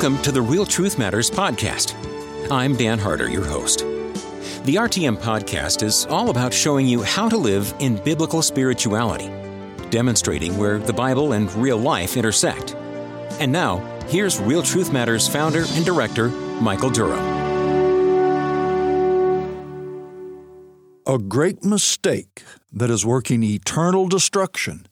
Welcome to the Real Truth Matters podcast. I'm Dan Harder, your host. The RTM podcast is all about showing you how to live in biblical spirituality, demonstrating where the Bible and real life intersect. And now, here's Real Truth Matters founder and director, Michael Durham. A great mistake that is working eternal destruction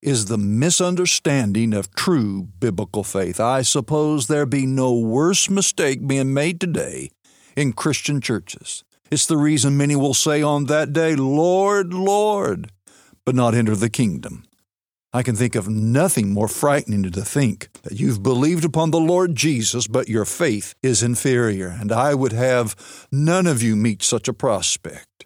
is the misunderstanding of true biblical faith. I suppose there be no worse mistake being made today in Christian churches. It's the reason many will say on that day, Lord, Lord, but not enter the kingdom. I can think of nothing more frightening to think that you've believed upon the Lord Jesus, but your faith is inferior, and I would have none of you meet such a prospect.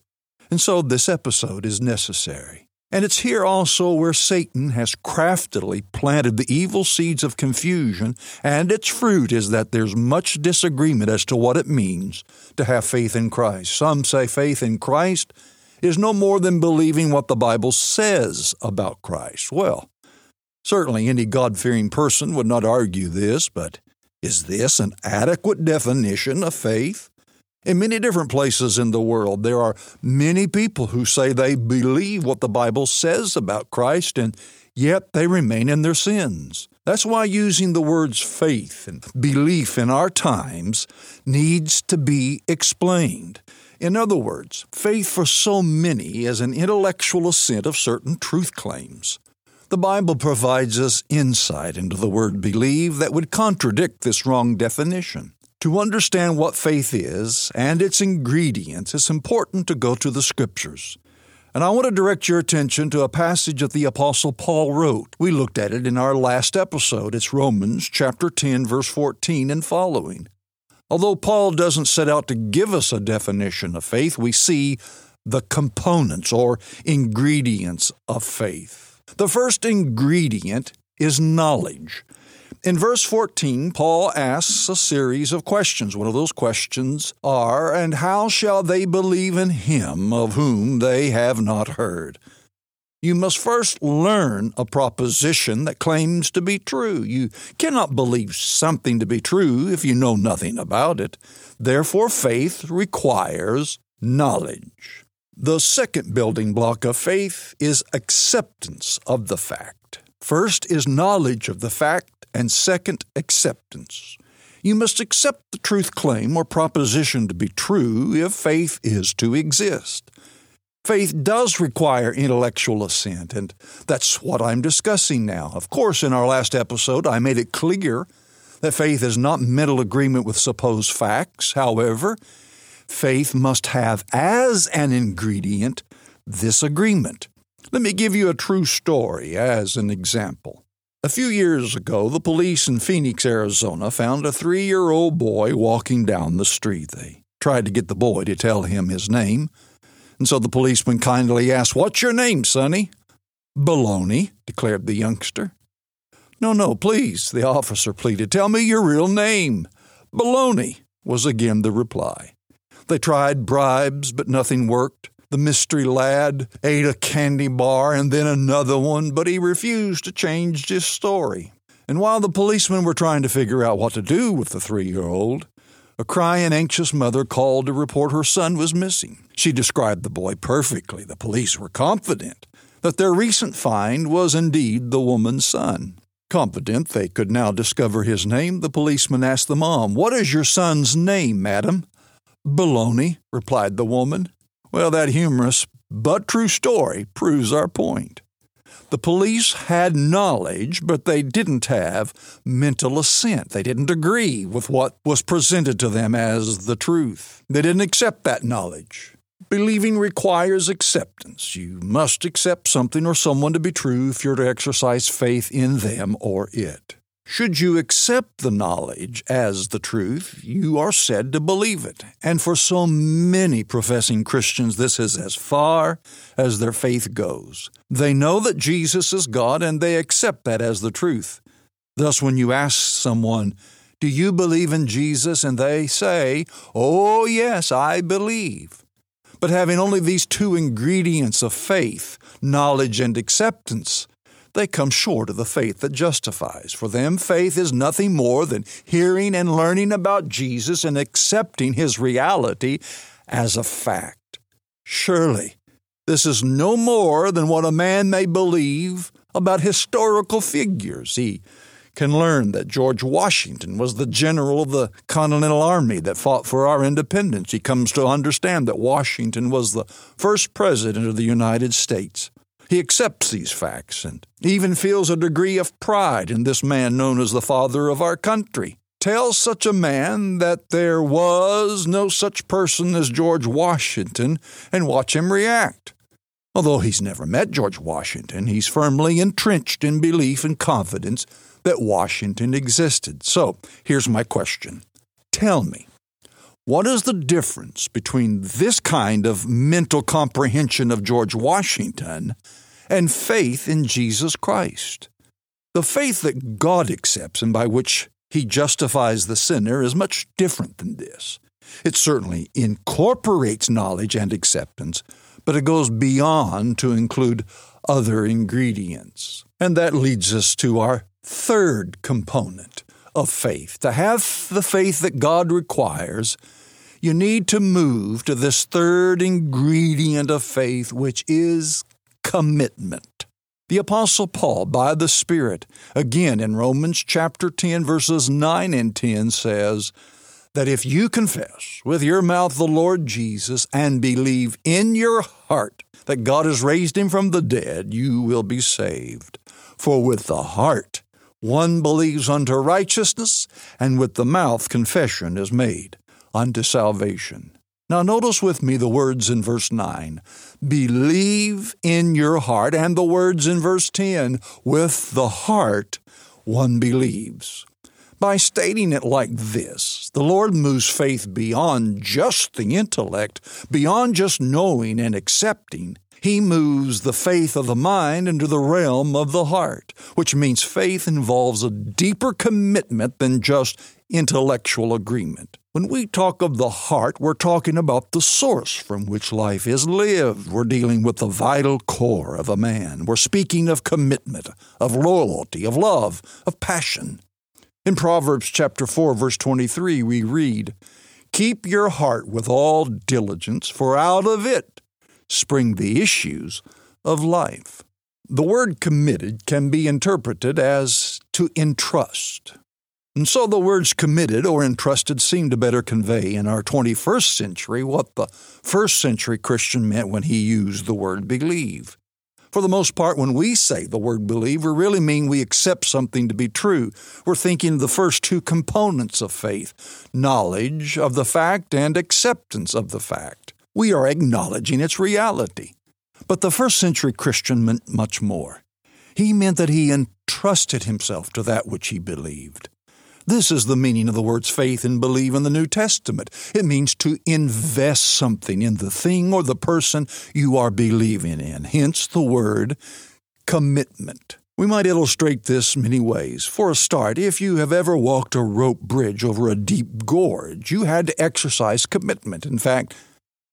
And so this episode is necessary. And it's here also where Satan has craftily planted the evil seeds of confusion, and its fruit is that there's much disagreement as to what it means to have faith in Christ. Some say faith in Christ is no more than believing what the Bible says about Christ. Well, certainly any God fearing person would not argue this, but is this an adequate definition of faith? In many different places in the world, there are many people who say they believe what the Bible says about Christ, and yet they remain in their sins. That's why using the words faith and belief in our times needs to be explained. In other words, faith for so many is an intellectual assent of certain truth claims. The Bible provides us insight into the word believe that would contradict this wrong definition. To understand what faith is and its ingredients, it's important to go to the Scriptures. And I want to direct your attention to a passage that the Apostle Paul wrote. We looked at it in our last episode. It's Romans chapter 10, verse 14 and following. Although Paul doesn't set out to give us a definition of faith, we see the components or ingredients of faith. The first ingredient is knowledge. In verse 14, Paul asks a series of questions. One of those questions are, And how shall they believe in him of whom they have not heard? You must first learn a proposition that claims to be true. You cannot believe something to be true if you know nothing about it. Therefore, faith requires knowledge. The second building block of faith is acceptance of the fact. First is knowledge of the fact and second, acceptance. You must accept the truth claim or proposition to be true if faith is to exist. Faith does require intellectual assent, and that's what I'm discussing now. Of course, in our last episode, I made it clear that faith is not mental agreement with supposed facts. However, faith must have as an ingredient this agreement. Let me give you a true story as an example. A few years ago, the police in Phoenix, Arizona found a three year old boy walking down the street. They tried to get the boy to tell him his name, and so the policeman kindly asked, What's your name, sonny? Baloney, declared the youngster. No, no, please, the officer pleaded. Tell me your real name. Baloney, was again the reply. They tried bribes, but nothing worked. The mystery lad ate a candy bar and then another one, but he refused to change his story. And while the policemen were trying to figure out what to do with the three year old, a crying, anxious mother called to report her son was missing. She described the boy perfectly. The police were confident that their recent find was indeed the woman's son. Confident they could now discover his name, the policeman asked the mom, What is your son's name, madam? Baloney, replied the woman. Well, that humorous but true story proves our point. The police had knowledge, but they didn't have mental assent. They didn't agree with what was presented to them as the truth. They didn't accept that knowledge. Believing requires acceptance. You must accept something or someone to be true if you're to exercise faith in them or it. Should you accept the knowledge as the truth, you are said to believe it. And for so many professing Christians, this is as far as their faith goes. They know that Jesus is God and they accept that as the truth. Thus, when you ask someone, Do you believe in Jesus? and they say, Oh, yes, I believe. But having only these two ingredients of faith, knowledge and acceptance, they come short of the faith that justifies. For them, faith is nothing more than hearing and learning about Jesus and accepting his reality as a fact. Surely, this is no more than what a man may believe about historical figures. He can learn that George Washington was the general of the Continental Army that fought for our independence. He comes to understand that Washington was the first president of the United States. He accepts these facts and even feels a degree of pride in this man known as the father of our country. Tell such a man that there was no such person as George Washington and watch him react. Although he's never met George Washington, he's firmly entrenched in belief and confidence that Washington existed. So here's my question Tell me, what is the difference between this kind of mental comprehension of George Washington and faith in Jesus Christ? The faith that God accepts and by which he justifies the sinner is much different than this. It certainly incorporates knowledge and acceptance, but it goes beyond to include other ingredients. And that leads us to our third component of faith. To have the faith that God requires, you need to move to this third ingredient of faith, which is commitment. The Apostle Paul, by the Spirit, again in Romans chapter 10, verses 9 and 10, says that if you confess with your mouth the Lord Jesus and believe in your heart that God has raised him from the dead, you will be saved. For with the heart one believes unto righteousness, and with the mouth confession is made unto salvation. Now, notice with me the words in verse 9 believe in your heart, and the words in verse 10 with the heart one believes. By stating it like this, the Lord moves faith beyond just the intellect, beyond just knowing and accepting, he moves the faith of the mind into the realm of the heart, which means faith involves a deeper commitment than just intellectual agreement. When we talk of the heart, we're talking about the source from which life is lived. We're dealing with the vital core of a man. We're speaking of commitment, of loyalty, of love, of passion. In Proverbs chapter 4 verse 23 we read, "Keep your heart with all diligence, for out of it spring the issues of life. The word committed can be interpreted as to entrust. And so the words committed or entrusted seem to better convey in our 21st century what the first century Christian meant when he used the word believe. For the most part, when we say the word believe, we really mean we accept something to be true. We're thinking of the first two components of faith knowledge of the fact and acceptance of the fact we are acknowledging its reality. But the first century Christian meant much more. He meant that he entrusted himself to that which he believed. This is the meaning of the words faith and believe in the New Testament. It means to invest something in the thing or the person you are believing in. Hence the word commitment. We might illustrate this many ways. For a start, if you have ever walked a rope bridge over a deep gorge, you had to exercise commitment. In fact,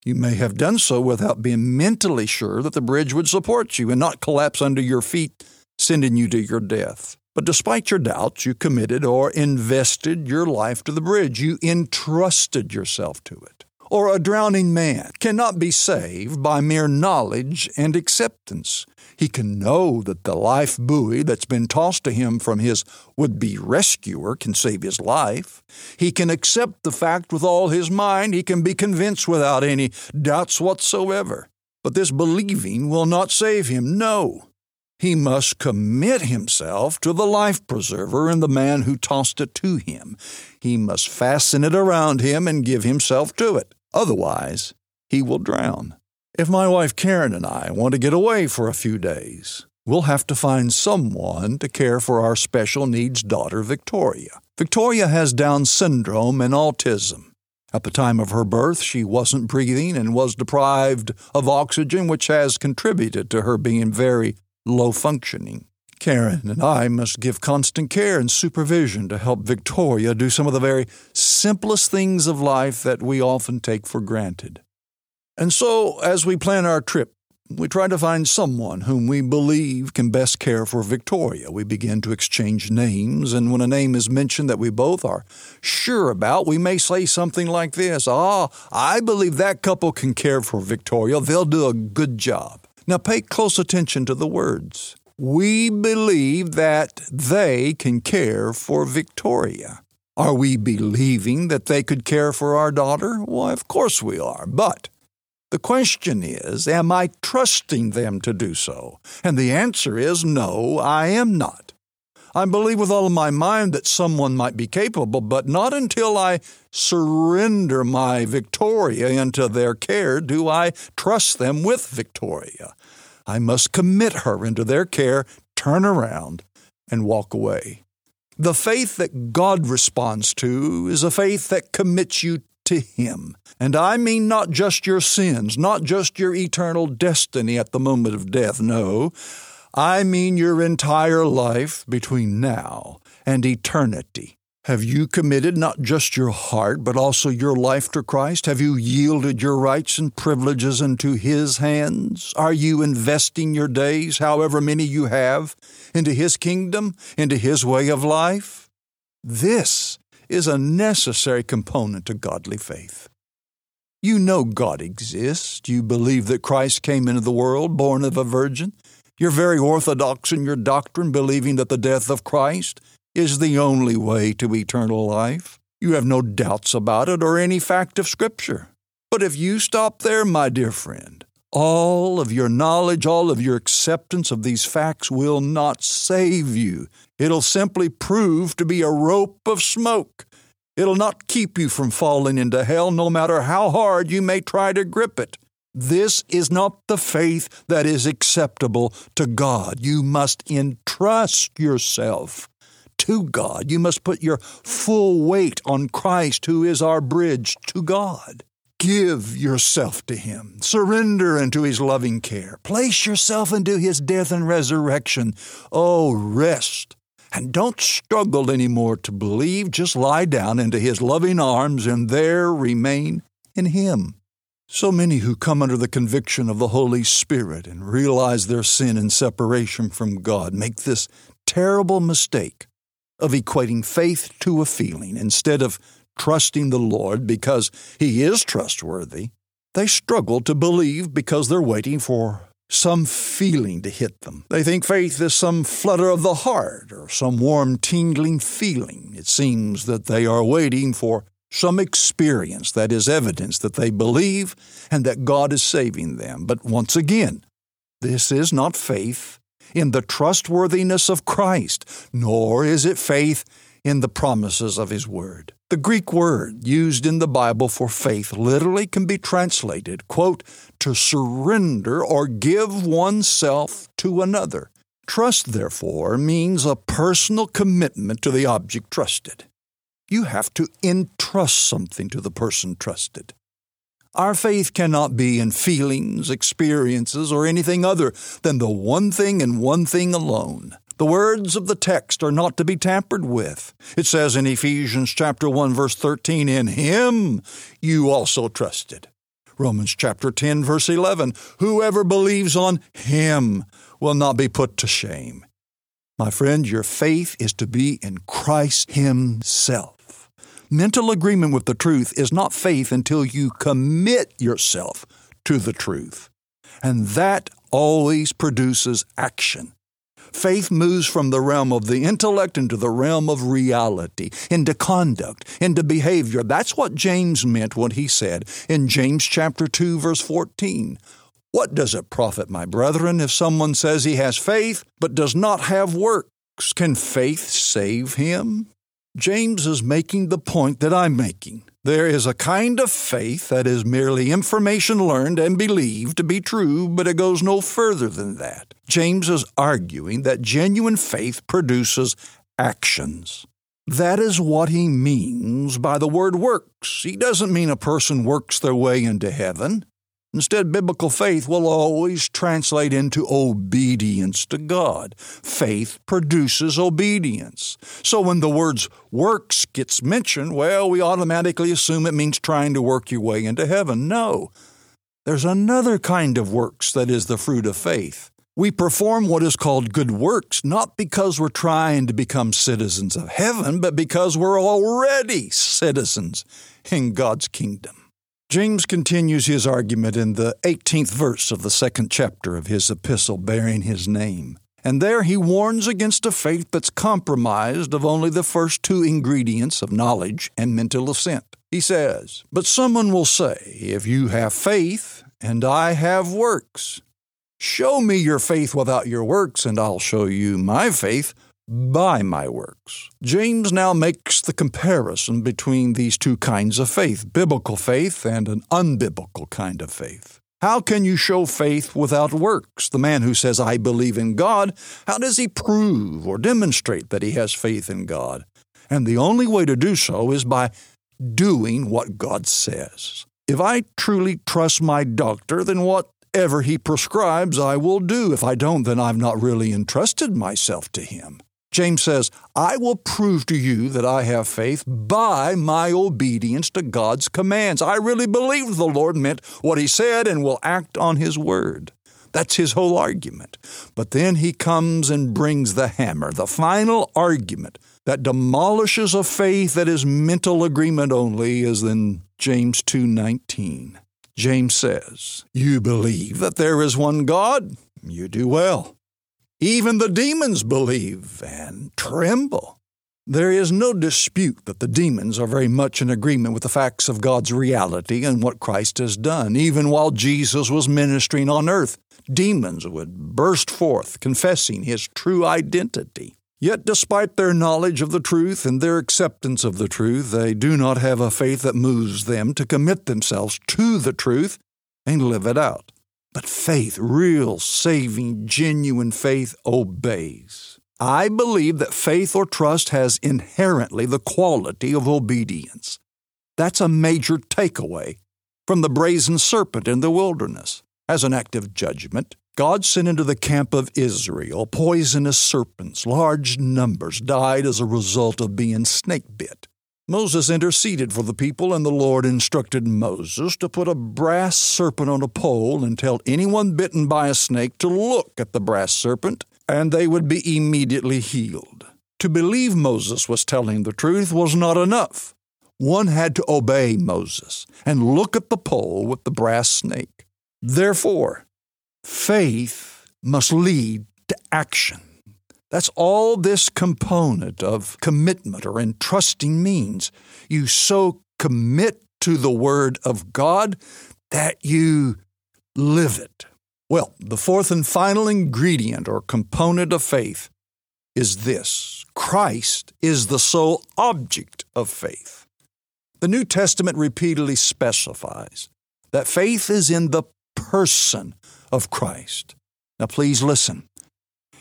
you may have done so without being mentally sure that the bridge would support you and not collapse under your feet, sending you to your death. But despite your doubts, you committed or invested your life to the bridge. You entrusted yourself to it. Or a drowning man cannot be saved by mere knowledge and acceptance. He can know that the life buoy that's been tossed to him from his would be rescuer can save his life. He can accept the fact with all his mind. He can be convinced without any doubts whatsoever. But this believing will not save him. No. He must commit himself to the life preserver and the man who tossed it to him. He must fasten it around him and give himself to it. Otherwise, he will drown. If my wife Karen and I want to get away for a few days, we'll have to find someone to care for our special needs daughter, Victoria. Victoria has Down syndrome and autism. At the time of her birth, she wasn't breathing and was deprived of oxygen, which has contributed to her being very low functioning. Karen and I must give constant care and supervision to help Victoria do some of the very simplest things of life that we often take for granted. And so, as we plan our trip We try to find someone whom we believe can best care for Victoria. We begin to exchange names, and when a name is mentioned that we both are sure about, we may say something like this Ah, I believe that couple can care for Victoria. They'll do a good job. Now pay close attention to the words. We believe that they can care for Victoria. Are we believing that they could care for our daughter? Why, of course we are. But the question is, am I trusting them to do so? And the answer is no, I am not. I believe with all of my mind that someone might be capable, but not until I surrender my Victoria into their care do I trust them with Victoria. I must commit her into their care, turn around, and walk away. The faith that God responds to is a faith that commits you to Him. And I mean not just your sins, not just your eternal destiny at the moment of death. No, I mean your entire life between now and eternity. Have you committed not just your heart, but also your life to Christ? Have you yielded your rights and privileges into His hands? Are you investing your days, however many you have, into His kingdom, into His way of life? This is a necessary component to godly faith. You know God exists. You believe that Christ came into the world born of a virgin. You're very orthodox in your doctrine, believing that the death of Christ is the only way to eternal life. You have no doubts about it or any fact of Scripture. But if you stop there, my dear friend, all of your knowledge, all of your acceptance of these facts will not save you. It'll simply prove to be a rope of smoke. It'll not keep you from falling into hell, no matter how hard you may try to grip it. This is not the faith that is acceptable to God. You must entrust yourself to God. You must put your full weight on Christ, who is our bridge to God. Give yourself to Him. Surrender into His loving care. Place yourself into His death and resurrection. Oh, rest. And don't struggle anymore to believe. Just lie down into His loving arms and there remain in Him. So many who come under the conviction of the Holy Spirit and realize their sin and separation from God make this terrible mistake of equating faith to a feeling instead of trusting the Lord because He is trustworthy. They struggle to believe because they're waiting for some feeling to hit them. They think faith is some flutter of the heart or some warm, tingling feeling. It seems that they are waiting for some experience that is evidence that they believe and that God is saving them. But once again, this is not faith in the trustworthiness of Christ, nor is it faith in the promises of His Word. The Greek word used in the Bible for faith literally can be translated, quote, to surrender or give oneself to another. Trust, therefore, means a personal commitment to the object trusted. You have to entrust something to the person trusted. Our faith cannot be in feelings, experiences, or anything other than the one thing and one thing alone. The words of the text are not to be tampered with. It says in Ephesians chapter 1 verse 13, in him you also trusted. Romans chapter 10 verse 11, whoever believes on him will not be put to shame. My friend, your faith is to be in Christ himself. Mental agreement with the truth is not faith until you commit yourself to the truth. And that always produces action. Faith moves from the realm of the intellect into the realm of reality, into conduct, into behavior. That's what James meant when he said in James chapter 2 verse 14, "What does it profit, my brethren, if someone says he has faith but does not have works? Can faith save him?" James is making the point that I'm making. There is a kind of faith that is merely information learned and believed to be true, but it goes no further than that. James is arguing that genuine faith produces actions. That is what he means by the word works. He doesn't mean a person works their way into heaven. Instead, biblical faith will always translate into obedience to God. Faith produces obedience. So when the words works gets mentioned, well, we automatically assume it means trying to work your way into heaven. No. There's another kind of works that is the fruit of faith. We perform what is called good works not because we're trying to become citizens of heaven, but because we're already citizens in God's kingdom. James continues his argument in the 18th verse of the second chapter of his epistle bearing his name. And there he warns against a faith that's compromised of only the first two ingredients of knowledge and mental assent. He says, But someone will say, If you have faith and I have works, show me your faith without your works, and I'll show you my faith by my works. James now makes the comparison between these two kinds of faith biblical faith and an unbiblical kind of faith. How can you show faith without works? The man who says, I believe in God, how does he prove or demonstrate that he has faith in God? And the only way to do so is by doing what God says. If I truly trust my doctor, then whatever he prescribes I will do. If I don't, then I've not really entrusted myself to him. James says, I will prove to you that I have faith by my obedience to God's commands. I really believe the Lord meant what he said and will act on his word. That's his whole argument. But then he comes and brings the hammer, the final argument that demolishes a faith that is mental agreement only is in James 2:19. James says, "You believe that there is one God? You do well. Even the demons believe and tremble. There is no dispute that the demons are very much in agreement with the facts of God's reality and what Christ has done. Even while Jesus was ministering on earth, demons would burst forth confessing his true identity. Yet, despite their knowledge of the truth and their acceptance of the truth, they do not have a faith that moves them to commit themselves to the truth and live it out. But faith, real, saving, genuine faith, obeys. I believe that faith or trust has inherently the quality of obedience. That's a major takeaway from the brazen serpent in the wilderness. As an act of judgment, God sent into the camp of Israel poisonous serpents. Large numbers died as a result of being snake bit. Moses interceded for the people, and the Lord instructed Moses to put a brass serpent on a pole and tell anyone bitten by a snake to look at the brass serpent, and they would be immediately healed. To believe Moses was telling the truth was not enough. One had to obey Moses and look at the pole with the brass snake. Therefore, faith must lead to action. That's all this component of commitment or entrusting means. You so commit to the Word of God that you live it. Well, the fourth and final ingredient or component of faith is this Christ is the sole object of faith. The New Testament repeatedly specifies that faith is in the person of Christ. Now, please listen.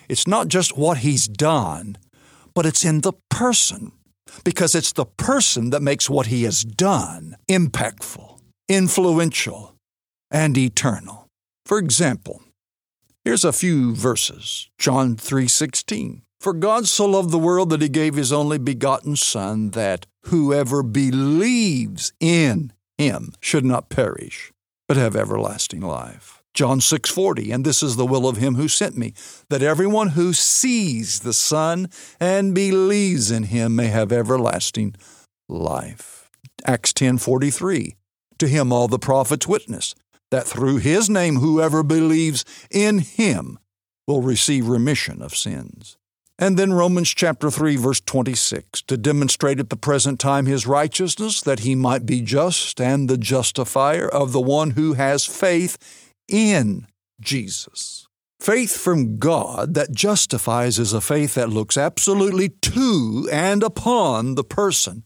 It's not just what he's done, but it's in the person, because it's the person that makes what he has done impactful, influential, and eternal. For example, here's a few verses. John 3:16. For God so loved the world that he gave his only begotten son that whoever believes in him should not perish but have everlasting life. John 6:40 and this is the will of him who sent me that everyone who sees the son and believes in him may have everlasting life. Acts 10:43 To him all the prophets witness that through his name whoever believes in him will receive remission of sins. And then Romans chapter 3 verse 26 to demonstrate at the present time his righteousness that he might be just and the justifier of the one who has faith in Jesus. Faith from God that justifies is a faith that looks absolutely to and upon the person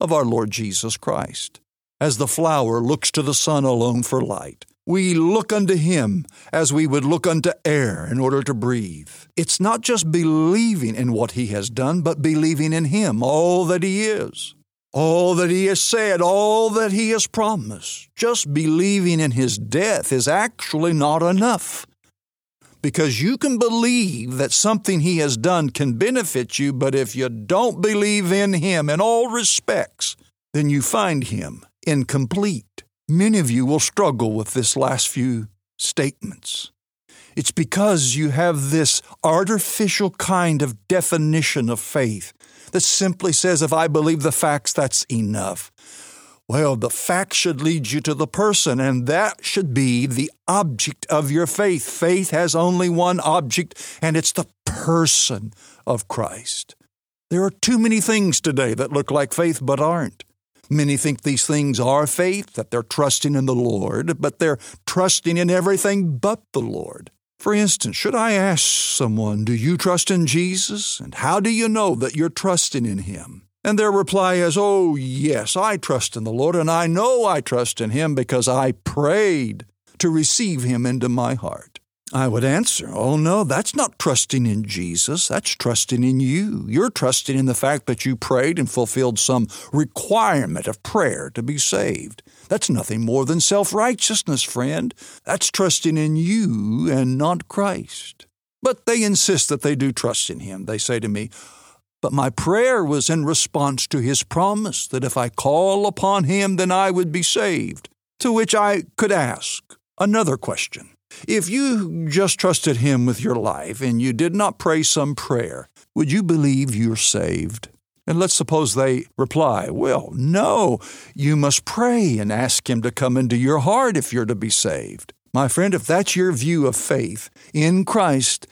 of our Lord Jesus Christ. As the flower looks to the sun alone for light, we look unto him as we would look unto air in order to breathe. It's not just believing in what he has done, but believing in him, all that he is. All that he has said, all that he has promised, just believing in his death is actually not enough. Because you can believe that something he has done can benefit you, but if you don't believe in him in all respects, then you find him incomplete. Many of you will struggle with this last few statements. It's because you have this artificial kind of definition of faith that simply says, if I believe the facts, that's enough. Well, the fact should lead you to the person, and that should be the object of your faith. Faith has only one object, and it's the person of Christ. There are too many things today that look like faith but aren't. Many think these things are faith, that they're trusting in the Lord, but they're trusting in everything but the Lord. For instance, should I ask someone, Do you trust in Jesus? And how do you know that you're trusting in Him? And their reply is, Oh, yes, I trust in the Lord, and I know I trust in Him because I prayed to receive Him into my heart. I would answer, Oh, no, that's not trusting in Jesus. That's trusting in you. You're trusting in the fact that you prayed and fulfilled some requirement of prayer to be saved. That's nothing more than self righteousness, friend. That's trusting in you and not Christ. But they insist that they do trust in Him. They say to me, but my prayer was in response to his promise that if I call upon him, then I would be saved. To which I could ask another question. If you just trusted him with your life and you did not pray some prayer, would you believe you're saved? And let's suppose they reply, Well, no, you must pray and ask him to come into your heart if you're to be saved. My friend, if that's your view of faith in Christ,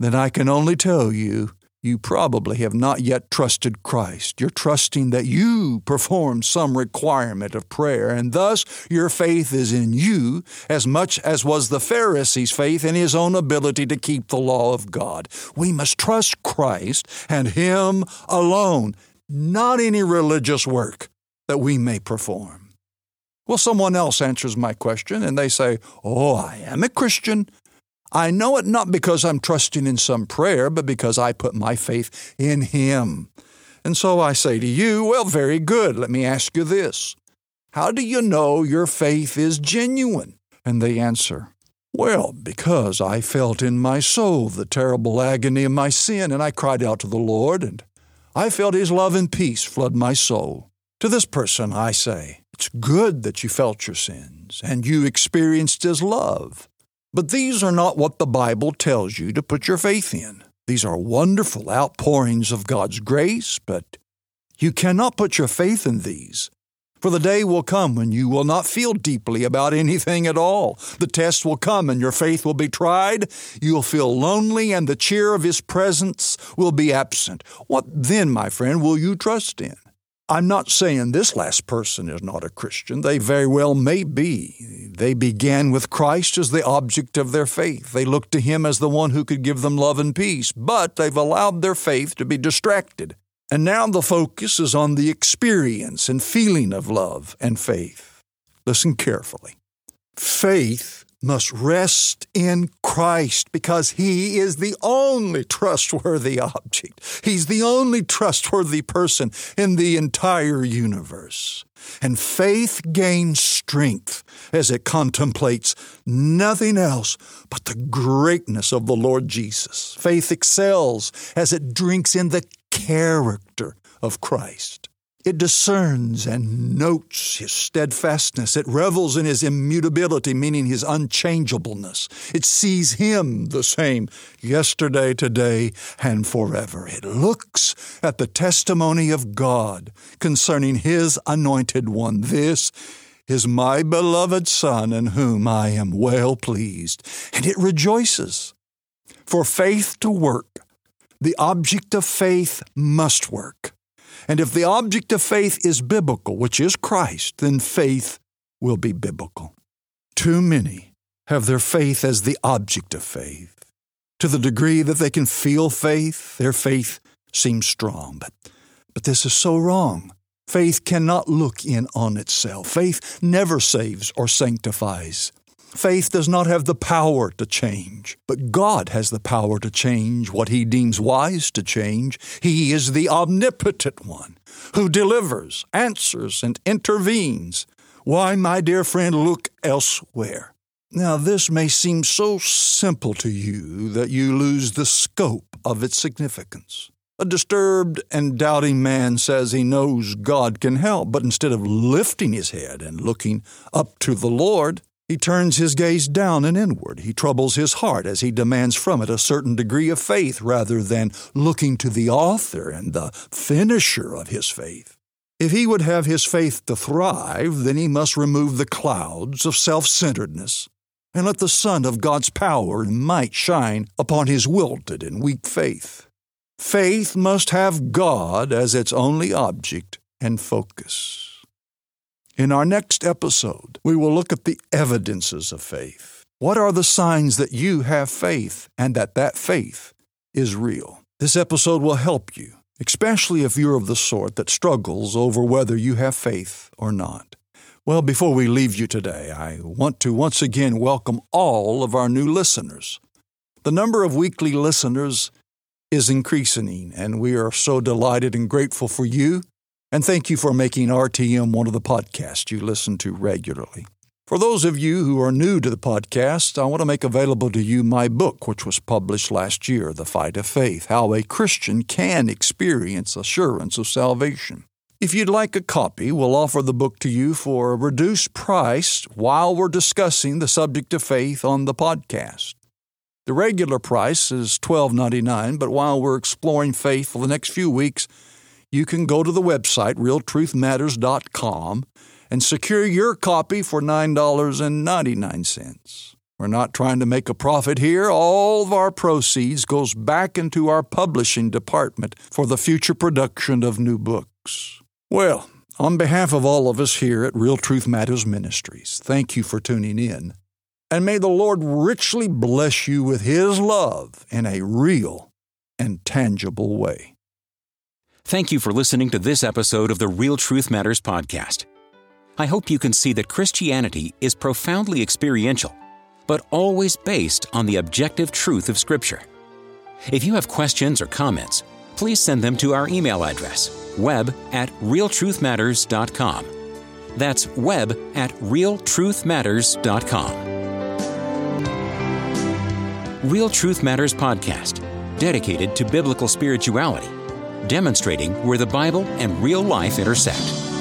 then I can only tell you you probably have not yet trusted Christ. You're trusting that you perform some requirement of prayer, and thus your faith is in you as much as was the Pharisee's faith in his own ability to keep the law of God. We must trust Christ and Him alone, not any religious work that we may perform. Well, someone else answers my question and they say, Oh, I am a Christian. I know it not because I'm trusting in some prayer, but because I put my faith in Him. And so I say to you, well, very good. Let me ask you this How do you know your faith is genuine? And they answer, well, because I felt in my soul the terrible agony of my sin, and I cried out to the Lord, and I felt His love and peace flood my soul. To this person I say, It's good that you felt your sins, and you experienced His love. But these are not what the Bible tells you to put your faith in. These are wonderful outpourings of God's grace, but you cannot put your faith in these. For the day will come when you will not feel deeply about anything at all. The test will come and your faith will be tried. You'll feel lonely and the cheer of His presence will be absent. What then, my friend, will you trust in? I'm not saying this last person is not a Christian. They very well may be. They began with Christ as the object of their faith. They looked to Him as the one who could give them love and peace, but they've allowed their faith to be distracted. And now the focus is on the experience and feeling of love and faith. Listen carefully. Faith must rest in Christ because He is the only trustworthy object. He's the only trustworthy person in the entire universe. And faith gains strength as it contemplates nothing else but the greatness of the Lord Jesus. Faith excels as it drinks in the character of Christ. It discerns and notes his steadfastness. It revels in his immutability, meaning his unchangeableness. It sees him the same yesterday, today, and forever. It looks at the testimony of God concerning his anointed one. This is my beloved Son in whom I am well pleased. And it rejoices. For faith to work, the object of faith must work. And if the object of faith is biblical, which is Christ, then faith will be biblical. Too many have their faith as the object of faith. To the degree that they can feel faith, their faith seems strong. But, but this is so wrong. Faith cannot look in on itself. Faith never saves or sanctifies. Faith does not have the power to change, but God has the power to change what He deems wise to change. He is the omnipotent one who delivers, answers, and intervenes. Why, my dear friend, look elsewhere. Now, this may seem so simple to you that you lose the scope of its significance. A disturbed and doubting man says he knows God can help, but instead of lifting his head and looking up to the Lord, he turns his gaze down and inward. He troubles his heart as he demands from it a certain degree of faith rather than looking to the author and the finisher of his faith. If he would have his faith to thrive, then he must remove the clouds of self centeredness and let the sun of God's power and might shine upon his wilted and weak faith. Faith must have God as its only object and focus. In our next episode, we will look at the evidences of faith. What are the signs that you have faith and that that faith is real? This episode will help you, especially if you're of the sort that struggles over whether you have faith or not. Well, before we leave you today, I want to once again welcome all of our new listeners. The number of weekly listeners is increasing, and we are so delighted and grateful for you. And thank you for making RTM one of the podcasts you listen to regularly. For those of you who are new to the podcast, I want to make available to you my book, which was published last year, The Fight of Faith How a Christian Can Experience Assurance of Salvation. If you'd like a copy, we'll offer the book to you for a reduced price while we're discussing the subject of faith on the podcast. The regular price is $12.99, but while we're exploring faith for the next few weeks, you can go to the website, realtruthmatters.com, and secure your copy for $9.99. We're not trying to make a profit here. All of our proceeds goes back into our publishing department for the future production of new books. Well, on behalf of all of us here at Real Truth Matters Ministries, thank you for tuning in and may the Lord richly bless you with His love in a real and tangible way. Thank you for listening to this episode of the Real Truth Matters podcast. I hope you can see that Christianity is profoundly experiential, but always based on the objective truth of Scripture. If you have questions or comments, please send them to our email address, web at realtruthmatters.com. That's web at realtruthmatters.com. Real Truth Matters podcast, dedicated to biblical spirituality, demonstrating where the Bible and real life intersect.